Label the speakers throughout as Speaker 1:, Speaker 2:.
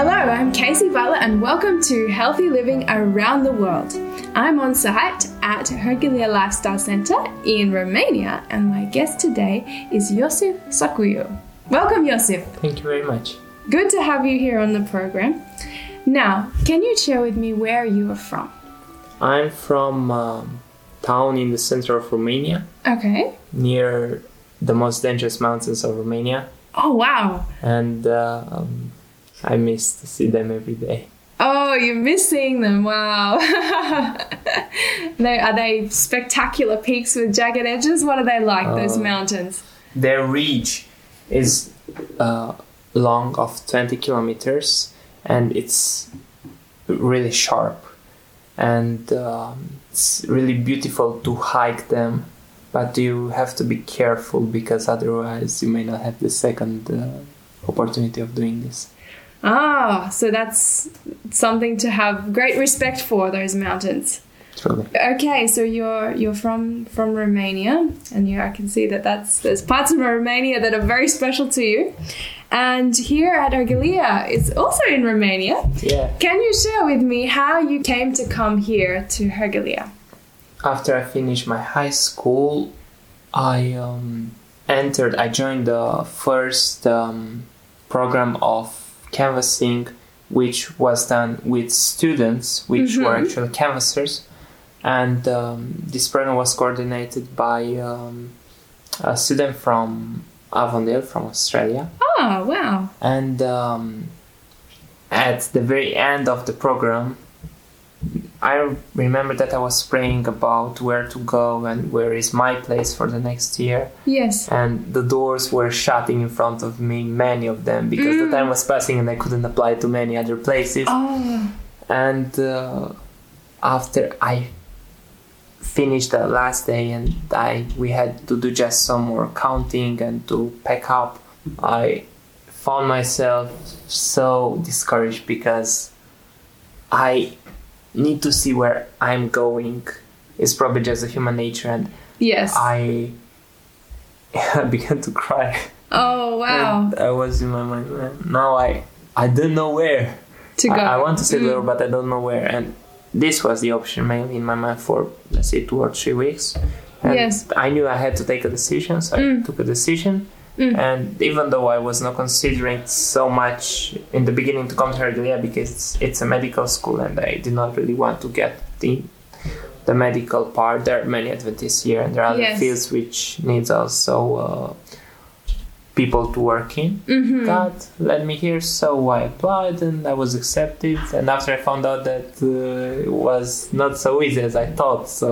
Speaker 1: Hello, I'm Casey Butler, and welcome to Healthy Living Around the World. I'm on site at Herghelia Lifestyle Center in Romania, and my guest today is Iosif Sacuiu. Welcome, Iosif.
Speaker 2: Thank you very much.
Speaker 1: Good to have you here on the program. Now, can you share with me where you are from?
Speaker 2: I'm from a town in the center of Romania,
Speaker 1: Okay.
Speaker 2: near the most dangerous mountains of Romania,
Speaker 1: Oh, wow.
Speaker 2: and uh, um, I miss to see them every day.
Speaker 1: Oh, you're missing them. Wow. they, are they spectacular peaks with jagged edges? What are they like, those
Speaker 2: Uh,
Speaker 1: mountains?
Speaker 2: Their ridge is uh, long of 20 kilometers, and it's really sharp, and um, it's really beautiful to hike them. But you have to be careful because otherwise you may not have the second uh, opportunity of doing this.
Speaker 1: Ah, so that's something to have great respect for those mountains.
Speaker 2: Truly.
Speaker 1: Okay, so you're you're from from Romania, and you I can see that that's there's parts of Romania that are very special to you. And here at Herghelia, it's also in Romania.
Speaker 2: Yeah.
Speaker 1: Can you share with me how you came to come here to Herghelia?
Speaker 2: After I finished my high school, I um, entered. I joined the first um, program of canvassing, which was done with students, which were
Speaker 1: Mhm.
Speaker 2: actually canvassers, and um, this program was coordinated by um, a student from Avondale, from Australia.
Speaker 1: Oh, wow.
Speaker 2: And um, at the very end of the program, I remember that I was praying about where to go and where is my place for the next year.
Speaker 1: Yes.
Speaker 2: And the doors were shutting in front of me, many of them, because
Speaker 1: Mm.
Speaker 2: the time was passing and I couldn't apply to many other places.
Speaker 1: Oh,
Speaker 2: And uh, after I finished the last day and I we had to do just some more counting and to pack up, I found myself so discouraged because I need to see where I'm going. It's probably just a human nature, and
Speaker 1: yes.
Speaker 2: I I began to cry.
Speaker 1: oh, wow.
Speaker 2: And I was in my mind. Now I I don't know where.
Speaker 1: to go.
Speaker 2: I, I want to say
Speaker 1: Mm.
Speaker 2: there, but I don't know where. And this was the option mainly in my mind for let's say two or three weeks. And
Speaker 1: Yes.
Speaker 2: I knew I had to take a decision, so I
Speaker 1: Mm.
Speaker 2: took a decision.
Speaker 1: Mm.
Speaker 2: And even though I was not considering so much in the beginning to come to Herghelia because it's, it's a medical school and I did not really want to get the the medical part. There are many Adventists here, and there are other fields which needs also uh, people to work in.
Speaker 1: Mhm.
Speaker 2: God led me here, so I applied and I was accepted. And after I found out that uh, it was not so easy as I thought, so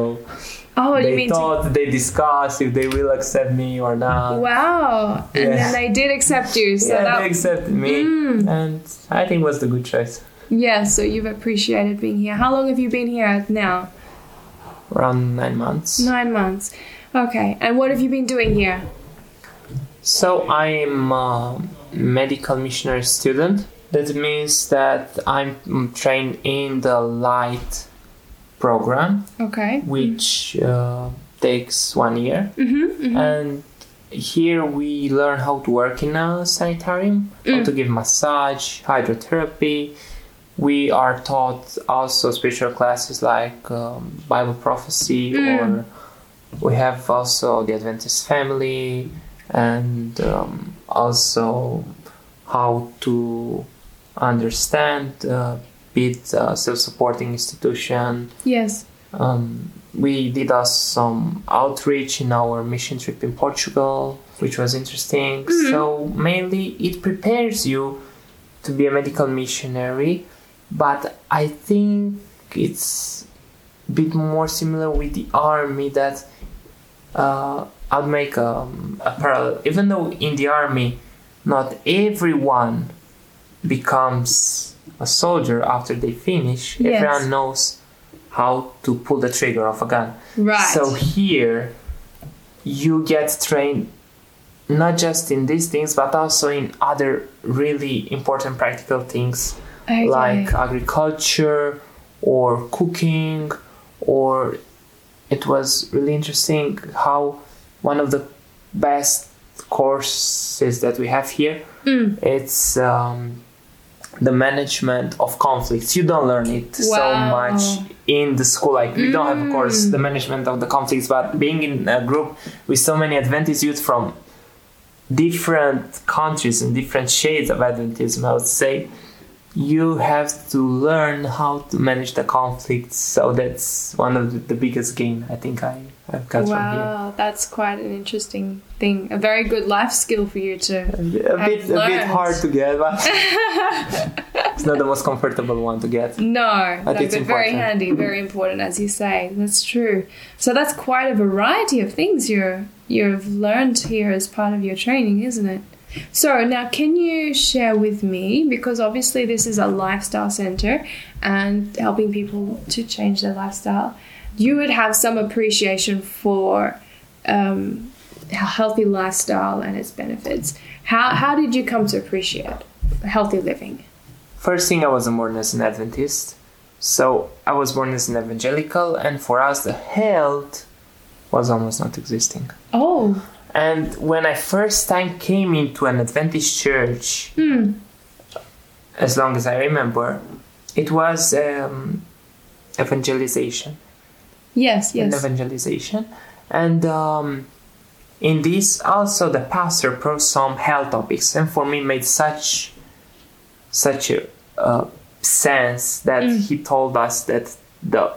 Speaker 1: Oh, you
Speaker 2: they
Speaker 1: mean to
Speaker 2: thought they discussed if they will accept me or not.
Speaker 1: Wow. And
Speaker 2: Yeah.
Speaker 1: then they did accept you. So
Speaker 2: yeah,
Speaker 1: that
Speaker 2: they accepted me,
Speaker 1: Mm.
Speaker 2: and I think it was the good choice.
Speaker 1: Yeah, so you've appreciated being here. How long have you been here now?
Speaker 2: Around nine months.
Speaker 1: Nine months. Okay. And what have you been doing here?
Speaker 2: So I'm a medical missionary student. That means that I'm trained in the light program,
Speaker 1: Okay.
Speaker 2: which uh, takes one year.
Speaker 1: Mm-hmm.
Speaker 2: and here we learn how to work in a sanitarium, how
Speaker 1: Mm.
Speaker 2: to give massage, hydrotherapy. We are taught also spiritual classes like um, Bible prophecy,
Speaker 1: Mm.
Speaker 2: or we have also the Adventist family, and um, also how to understand uh, bit uh, self-supporting institution
Speaker 1: Yes.
Speaker 2: um, we did us some outreach in our mission trip in Portugal, which was interesting.
Speaker 1: Mhm.
Speaker 2: So mainly it prepares you to be a medical missionary, but I think it's a bit more similar with the army that uh, I'd make um, a parallel. Even though in the army, not everyone becomes a soldier after they finish.
Speaker 1: Yes.
Speaker 2: Everyone knows how to pull the trigger of a gun.
Speaker 1: Right.
Speaker 2: So here, you get trained not just in these things, but also in other really important practical things
Speaker 1: okay.
Speaker 2: like agriculture or cooking, or it was really interesting how one of the best courses that we have here
Speaker 1: Mm.
Speaker 2: it's um, the management of conflicts. You don't learn it so much in the school. Like we don't have, a course, the management of the conflicts, but being in a group with so many Adventist youth from different countries and different shades of Adventism, I would say, you have to learn how to manage the conflicts. So that's one of the, the biggest gain I think I, I've got from here.
Speaker 1: Wow, that's quite an interesting thing. A very good life skill for you to.
Speaker 2: A bit, a bit hard to get, but it's not the most comfortable one to get.
Speaker 1: No,
Speaker 2: But
Speaker 1: no,
Speaker 2: it's
Speaker 1: but very handy, very important, as you say. That's true. So that's quite a variety of things you're you've learned here as part of your training, isn't it? So now, can you share with me because obviously this is a lifestyle center and helping people to change their lifestyle. You would have some appreciation for um, a healthy lifestyle and its benefits. How how did you come to appreciate healthy living?
Speaker 2: First thing, I wasn't born as an Adventist, so I was born as an evangelical, and for us, the health was almost not existing.
Speaker 1: Oh,
Speaker 2: And when I first time came into an Adventist church,
Speaker 1: hmm.
Speaker 2: as long as I remember, it was um, evangelization.
Speaker 1: Yes, yes.
Speaker 2: evangelization. And um, in this, also the pastor brought some health topics, and for me, made such such a uh, sense that
Speaker 1: Mm.
Speaker 2: he told us that the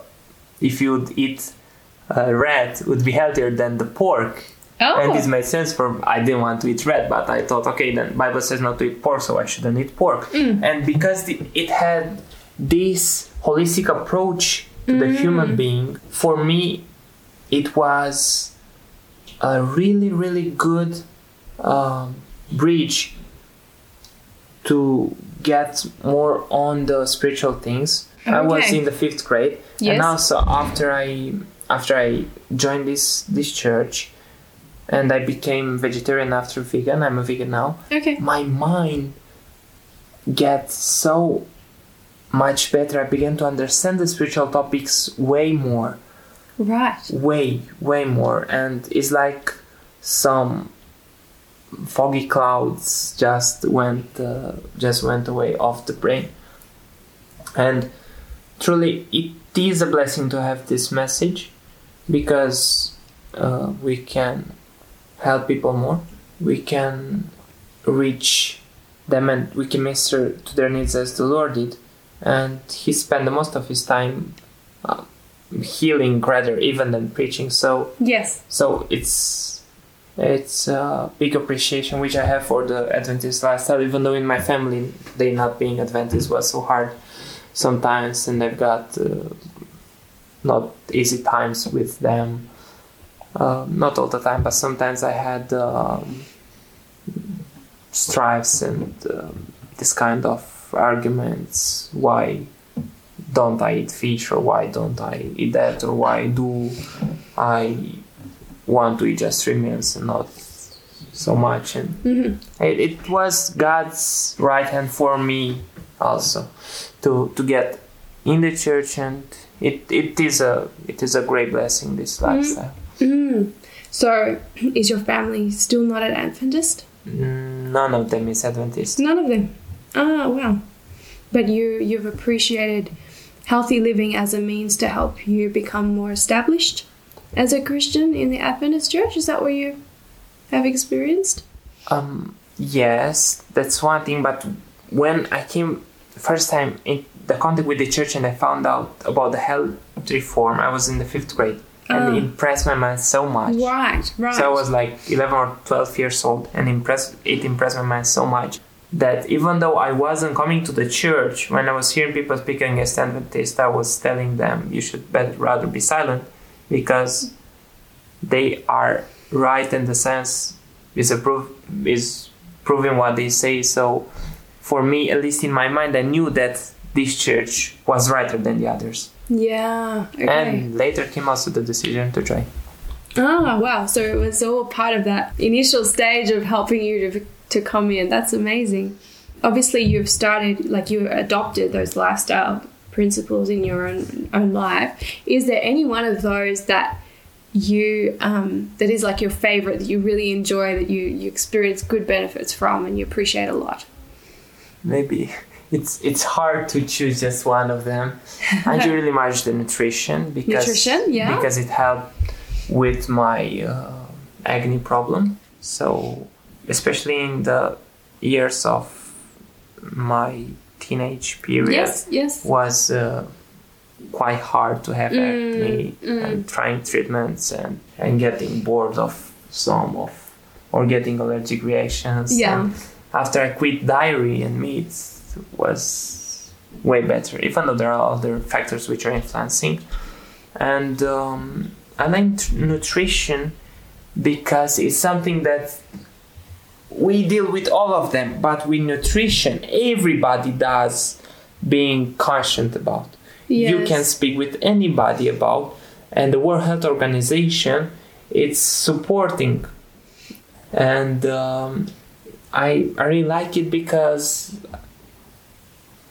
Speaker 2: if you would eat uh, rat would be healthier than the pork.
Speaker 1: Oh,
Speaker 2: And this made sense for I didn't want to eat red, but I thought, okay, then Bible says not to eat pork, so I shouldn't eat pork.
Speaker 1: Mm.
Speaker 2: And because the, it had this holistic approach to the human being, for me, it was a really, really good um, bridge to get more on the spiritual things. I was in the fifth grade,
Speaker 1: Yes.
Speaker 2: and also after I after I joined this this church, and I became vegetarian after vegan. I'm a vegan now.
Speaker 1: okay.
Speaker 2: My mind gets so much better. I began to understand the spiritual topics way more
Speaker 1: Right.
Speaker 2: way way more and it's like some foggy clouds just went uh, just went away off the brain and truly it is a blessing to have this message because uh, we can help people more we can reach them and we can minister to their needs as the lord did. And he spent the most of his time uh, healing rather even than preaching. So
Speaker 1: Yes.
Speaker 2: so it's it's a big appreciation which I have for the Adventist lifestyle even though in my family they not being Adventist was so hard sometimes and I've got uh, not easy times with them uh, not all the time but sometimes I had um, strifes and um, this kind of arguments. Why don't I eat fish or why don't I eat that or why do I want to eat just three meals and not so much? And
Speaker 1: hmm
Speaker 2: it, it was God's right hand for me also to to get in the church and it, it is a it is a great blessing this lifestyle
Speaker 1: Mm. So, is your family still not an Adventist?
Speaker 2: None of them is Adventist
Speaker 1: None of them. Ah, wow. But you you've appreciated healthy living as a means to help you become more established as a Christian in the Adventist church. Is that what you have experienced?
Speaker 2: Um, yes, that's one thing. But when I came first time in the contact with the church and I found out about the health reform, I was in the fifth grade, and
Speaker 1: Oh.
Speaker 2: it impressed my mind so much.
Speaker 1: Right, right.
Speaker 2: So I was like 11 or 12 years old, and impressed it impressed my mind so much that even though I wasn't coming to the church, when I was hearing people speaking against Adventist, I was telling them you should better rather be silent because they are right in the sense is a proof is proving what they say. So for me, at least in my mind, I knew that this church was righter than the others.
Speaker 1: Yeah. Okay.
Speaker 2: And later came also the decision to try.
Speaker 1: Ah, wow. So it was all part of that initial stage of helping you to, to come in. That's amazing. Obviously, you've started, like, you adopted those lifestyle principles in your own, own life. Is there any one of those that you, um, that is like your favorite, that you really enjoy, that you, you experience good benefits from and you appreciate a lot?
Speaker 2: maybe it's it's hard to choose just one of them. I do really much the nutrition because
Speaker 1: Nutrition, yeah.
Speaker 2: because it helped with my uh, acne problem. So especially in the years of my teenage period
Speaker 1: Yes, yes.
Speaker 2: was uh, quite hard to have
Speaker 1: Mm,
Speaker 2: acne
Speaker 1: mm.
Speaker 2: and trying treatments and, and getting bored of some of or getting allergic reactions.
Speaker 1: Yeah.
Speaker 2: And after I quit dairy and meat was way better, even though there are other factors which are influencing. And um, I like nutrition because it's something that we deal with all of them, but with nutrition, everybody does being conscious about. You can speak with anybody about, and the World Health Organization it's supporting, and um, I I really like it because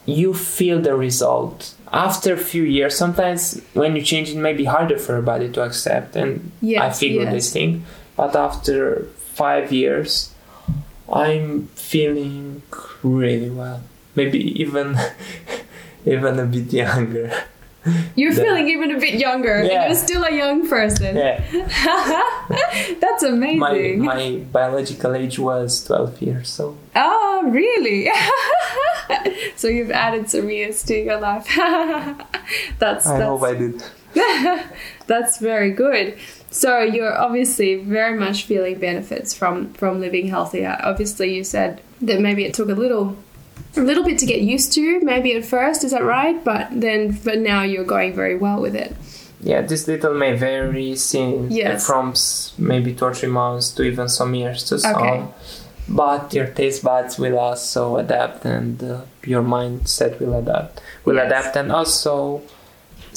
Speaker 2: you feel the result after a few years. Sometimes when you change, it may be harder for everybody to accept, and I
Speaker 1: Yes,
Speaker 2: figured
Speaker 1: yes.
Speaker 2: this thing. But after five years, I'm feeling really well. Maybe even even a bit younger.
Speaker 1: You're
Speaker 2: The-
Speaker 1: feeling even a bit younger,
Speaker 2: Yeah.
Speaker 1: you're still a young person.
Speaker 2: Yeah,
Speaker 1: That's amazing.
Speaker 2: my biological age was twelve years. So
Speaker 1: Oh, really? so you've added some years to your life. that's
Speaker 2: I
Speaker 1: that's
Speaker 2: hope I did.
Speaker 1: that's very good. So you're obviously very much feeling benefits from from living healthier. Obviously, you said that maybe it took a little a little bit to get used to, maybe at first, is that right? But then, but now you're going very well with it.
Speaker 2: Yeah, this little may vary since
Speaker 1: Yes.
Speaker 2: from maybe two or three months to even some years to some.
Speaker 1: Okay.
Speaker 2: But your taste buds will also adapt, and uh, your mindset will adapt. Will
Speaker 1: Yes.
Speaker 2: adapt, and also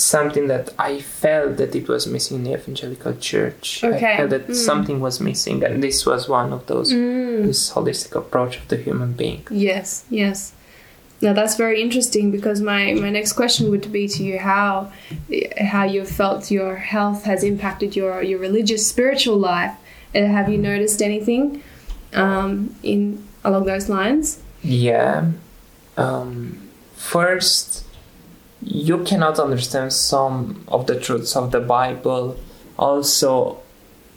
Speaker 2: something that I felt that it was missing in the evangelical church.
Speaker 1: Okay.
Speaker 2: I felt that
Speaker 1: Mm.
Speaker 2: something was missing, and this was one of those.
Speaker 1: Mm.
Speaker 2: This holistic approach of the human being.
Speaker 1: Yes, yes. Now that's very interesting because my, my next question would be to you how how you felt your health has impacted your, your religious spiritual life. Uh, have you noticed anything um, in along those lines?
Speaker 2: Yeah. Um, first, you cannot understand some of the truths of the Bible also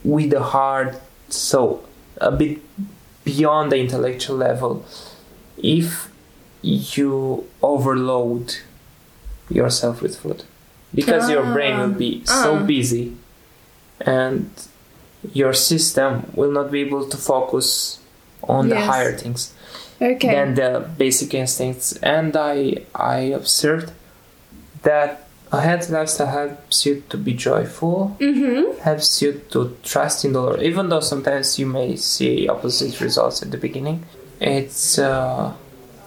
Speaker 2: with the heart, so a bit beyond the intellectual level. If you overload yourself with food, because your brain will be so
Speaker 1: Ah.
Speaker 2: busy and your system will not be able to focus on the higher things
Speaker 1: Okay.
Speaker 2: than the basic instincts. And I I observed that a healthy lifestyle helps you to be joyful,
Speaker 1: mm-hmm.
Speaker 2: helps you to trust in the Lord, even though sometimes you may see opposite results at the beginning. It's uh,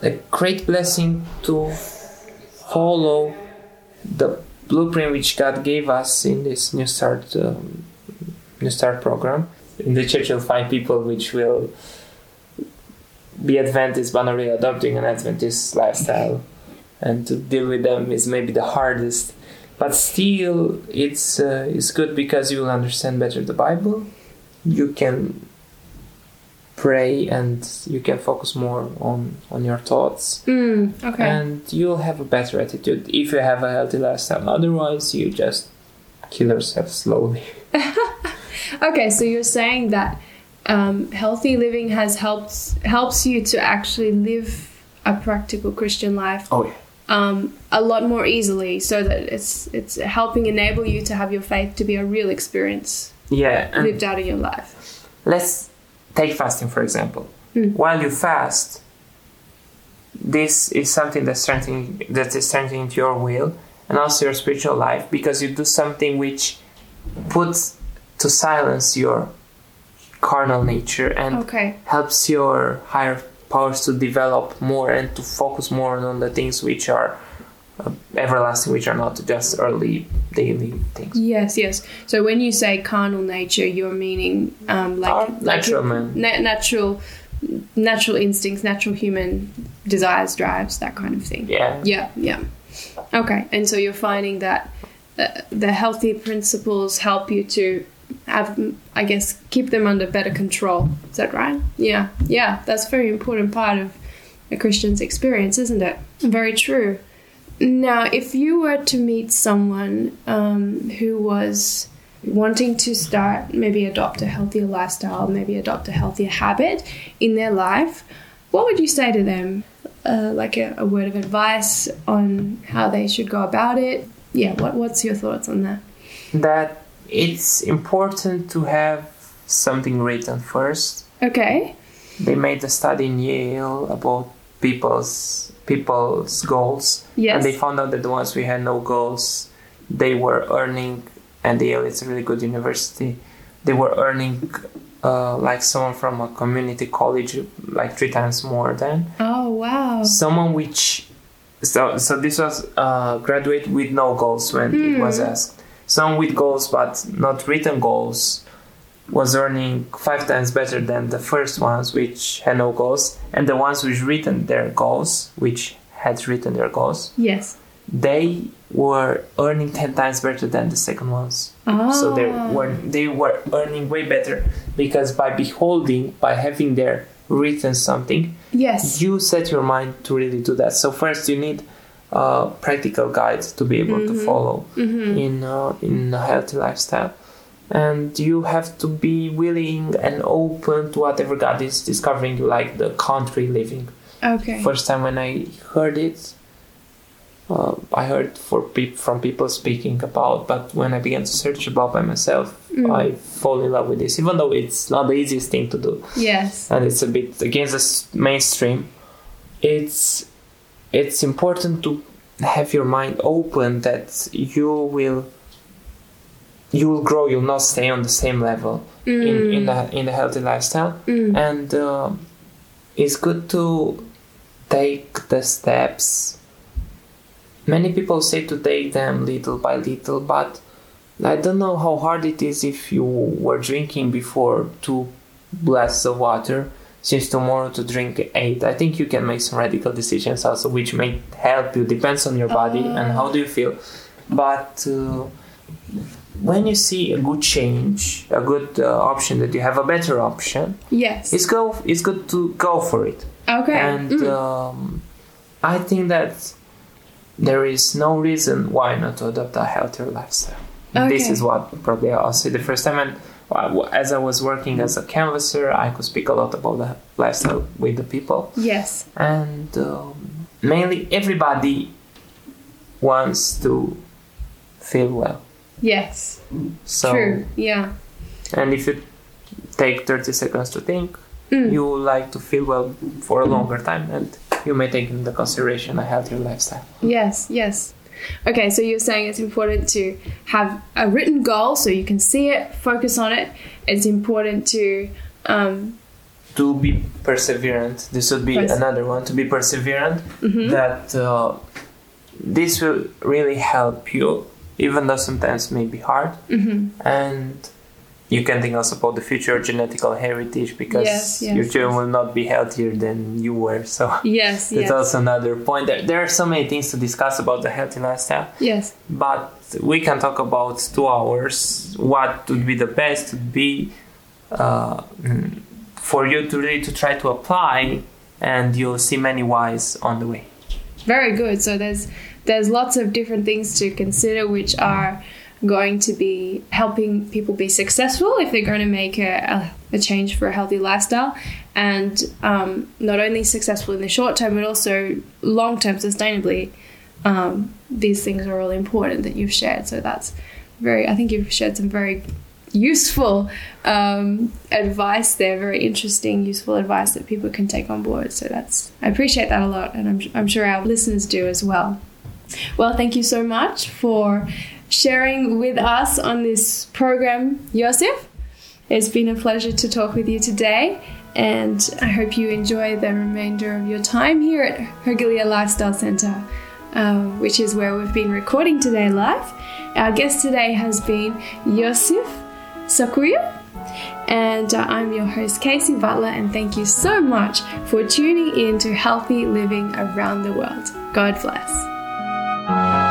Speaker 2: a great blessing to follow the blueprint which God gave us in this New Start um, New Start program. In the church, you'll find people which will be Adventist but not really adopting an Adventist lifestyle, and to deal with them is maybe the hardest. But still, it's uh, it's good because you will understand better the Bible. You can pray and you can focus more on on your thoughts
Speaker 1: Mm, okay.
Speaker 2: and you'll have a better attitude if you have a healthy lifestyle otherwise you just kill yourself slowly
Speaker 1: Okay, so you're saying that um, healthy living has helped helps you to actually live a practical Christian life
Speaker 2: oh yeah
Speaker 1: um, a lot more easily, so that it's it's helping enable you to have your faith to be a real experience
Speaker 2: yeah
Speaker 1: lived out in your life.
Speaker 2: let's take fasting for example
Speaker 1: Mm.
Speaker 2: while you fast this is something that's strengthening that is strengthening your will and also your spiritual life because you do something which puts to silence your carnal nature and
Speaker 1: Okay.
Speaker 2: helps your higher powers to develop more and to focus more on the things which are uh, everlasting, which are not just early daily things.
Speaker 1: Yes, yes. So when you say carnal nature, you're meaning um, like,
Speaker 2: Our
Speaker 1: like
Speaker 2: natural man.
Speaker 1: na- natural, natural instincts, natural human desires, drives, that kind of thing.
Speaker 2: Yeah.
Speaker 1: Yeah, yeah. Okay, and so you're finding that uh, the healthy principles help you to have, I guess, keep them under better control. Is that right? Yeah, yeah. That's a very important part of a Christian's experience, isn't it? Very true. Now, if you were to meet someone um, who was wanting to start, maybe adopt a healthier lifestyle, maybe adopt a healthier habit in their life, what would you say to them? Uh, like a, a word of advice on how they should go about it? Yeah, what, what's your thoughts on that?
Speaker 2: That it's important to have something written first.
Speaker 1: Okay.
Speaker 2: They made a study in Yale about people's people's goals,
Speaker 1: Yes.
Speaker 2: and they found out that the ones who had no goals, they were earning, and Yale is a really good university. They were earning uh, like someone from a community college, like three times more than
Speaker 1: Oh, wow.
Speaker 2: someone which. So, so this was uh, graduate with no goals when it was asked. Someone with goals but not written goals was earning five times better than the first ones which had no goals, and the ones which written their goals, which had written their goals,
Speaker 1: Yes.
Speaker 2: they were earning ten times better than the second ones.
Speaker 1: Oh.
Speaker 2: So they ah. were they were earning way better because by beholding, by having their written something,
Speaker 1: Yes.
Speaker 2: you set your mind to really do that. So first you need a practical guide to be able to follow in uh, in a healthy lifestyle, and you have to be willing and open to whatever God is discovering you, like the country living.
Speaker 1: Okay.
Speaker 2: First time when I heard it, uh, I heard for peop- from people speaking about, but when I began to search about by myself, I fall in love with this, even though it's not the easiest thing to do
Speaker 1: yes.
Speaker 2: and it's a bit against the mainstream it's it's important to have your mind open that you will you will grow you'll not stay on the same level in in a, in a healthy lifestyle. And um, it's good to take the steps. Many people say to take them little by little but I don't know how hard it is if you were drinking before two glasses of water since tomorrow to drink eight. I think you can make some radical decisions also, which may help you. Depends on your body and how do you feel. But uh, when you see a good change, a good uh, option that you have a better option,
Speaker 1: Yes.
Speaker 2: it's go. It's good to go for it.
Speaker 1: okay.
Speaker 2: And
Speaker 1: Mm.
Speaker 2: um, I think that there is no reason why not to adopt a healthier lifestyle.
Speaker 1: Okay.
Speaker 2: This is what probably I'll say the first time. And uh, as I was working as a canvasser, I could speak a lot about the lifestyle with the people.
Speaker 1: yes.
Speaker 2: And um, mainly, everybody wants to feel well.
Speaker 1: Yes.
Speaker 2: So,
Speaker 1: True. Yeah.
Speaker 2: and if you take 30 seconds to think,
Speaker 1: Mm.
Speaker 2: you like to feel well for a longer time, and you may take into consideration a healthier lifestyle.
Speaker 1: Yes. Yes. Okay, so you're saying it's important to have a written goal so you can see it, focus on it. It's important to, um,
Speaker 2: To be perseverant, this would be
Speaker 1: Perse-
Speaker 2: another one. To be perseverant,
Speaker 1: mhm.
Speaker 2: that uh, this will really help you, even though sometimes it may be hard.
Speaker 1: Mhm.
Speaker 2: And you can think also about the future genetical heritage because
Speaker 1: Yes, yes,
Speaker 2: your children
Speaker 1: yes.
Speaker 2: will not be healthier than you were. So
Speaker 1: yes.
Speaker 2: that's also another point. There, there are so many things to discuss about the healthy lifestyle,
Speaker 1: yes.
Speaker 2: but we can talk about two hours. What would be the best would be uh, mm, for you to really to try to apply, and you'll see many whys on the way.
Speaker 1: Very good. So there's there's lots of different things to consider which are going to be helping people be successful if they're going to make a, a, a change for a healthy lifestyle. And um, not only successful in the short term but also long term sustainably um, these things are all important that you've shared. So that's very i think you've shared some very useful um, advice there very interesting useful advice that people can take on board. So that's i appreciate that a lot and i'm, I'm sure our listeners do as well. Well thank you so much for sharing with us on this program Iosif it's been a pleasure to talk with you today and i hope you enjoy the remainder of your time here at Herghelia lifestyle center uh, which is where we've been recording today live our guest today has been Iosif Sacuiu. And uh, I'm your host, Casey Butler, and thank you so much for tuning in to Healthy Living Around the World. God bless.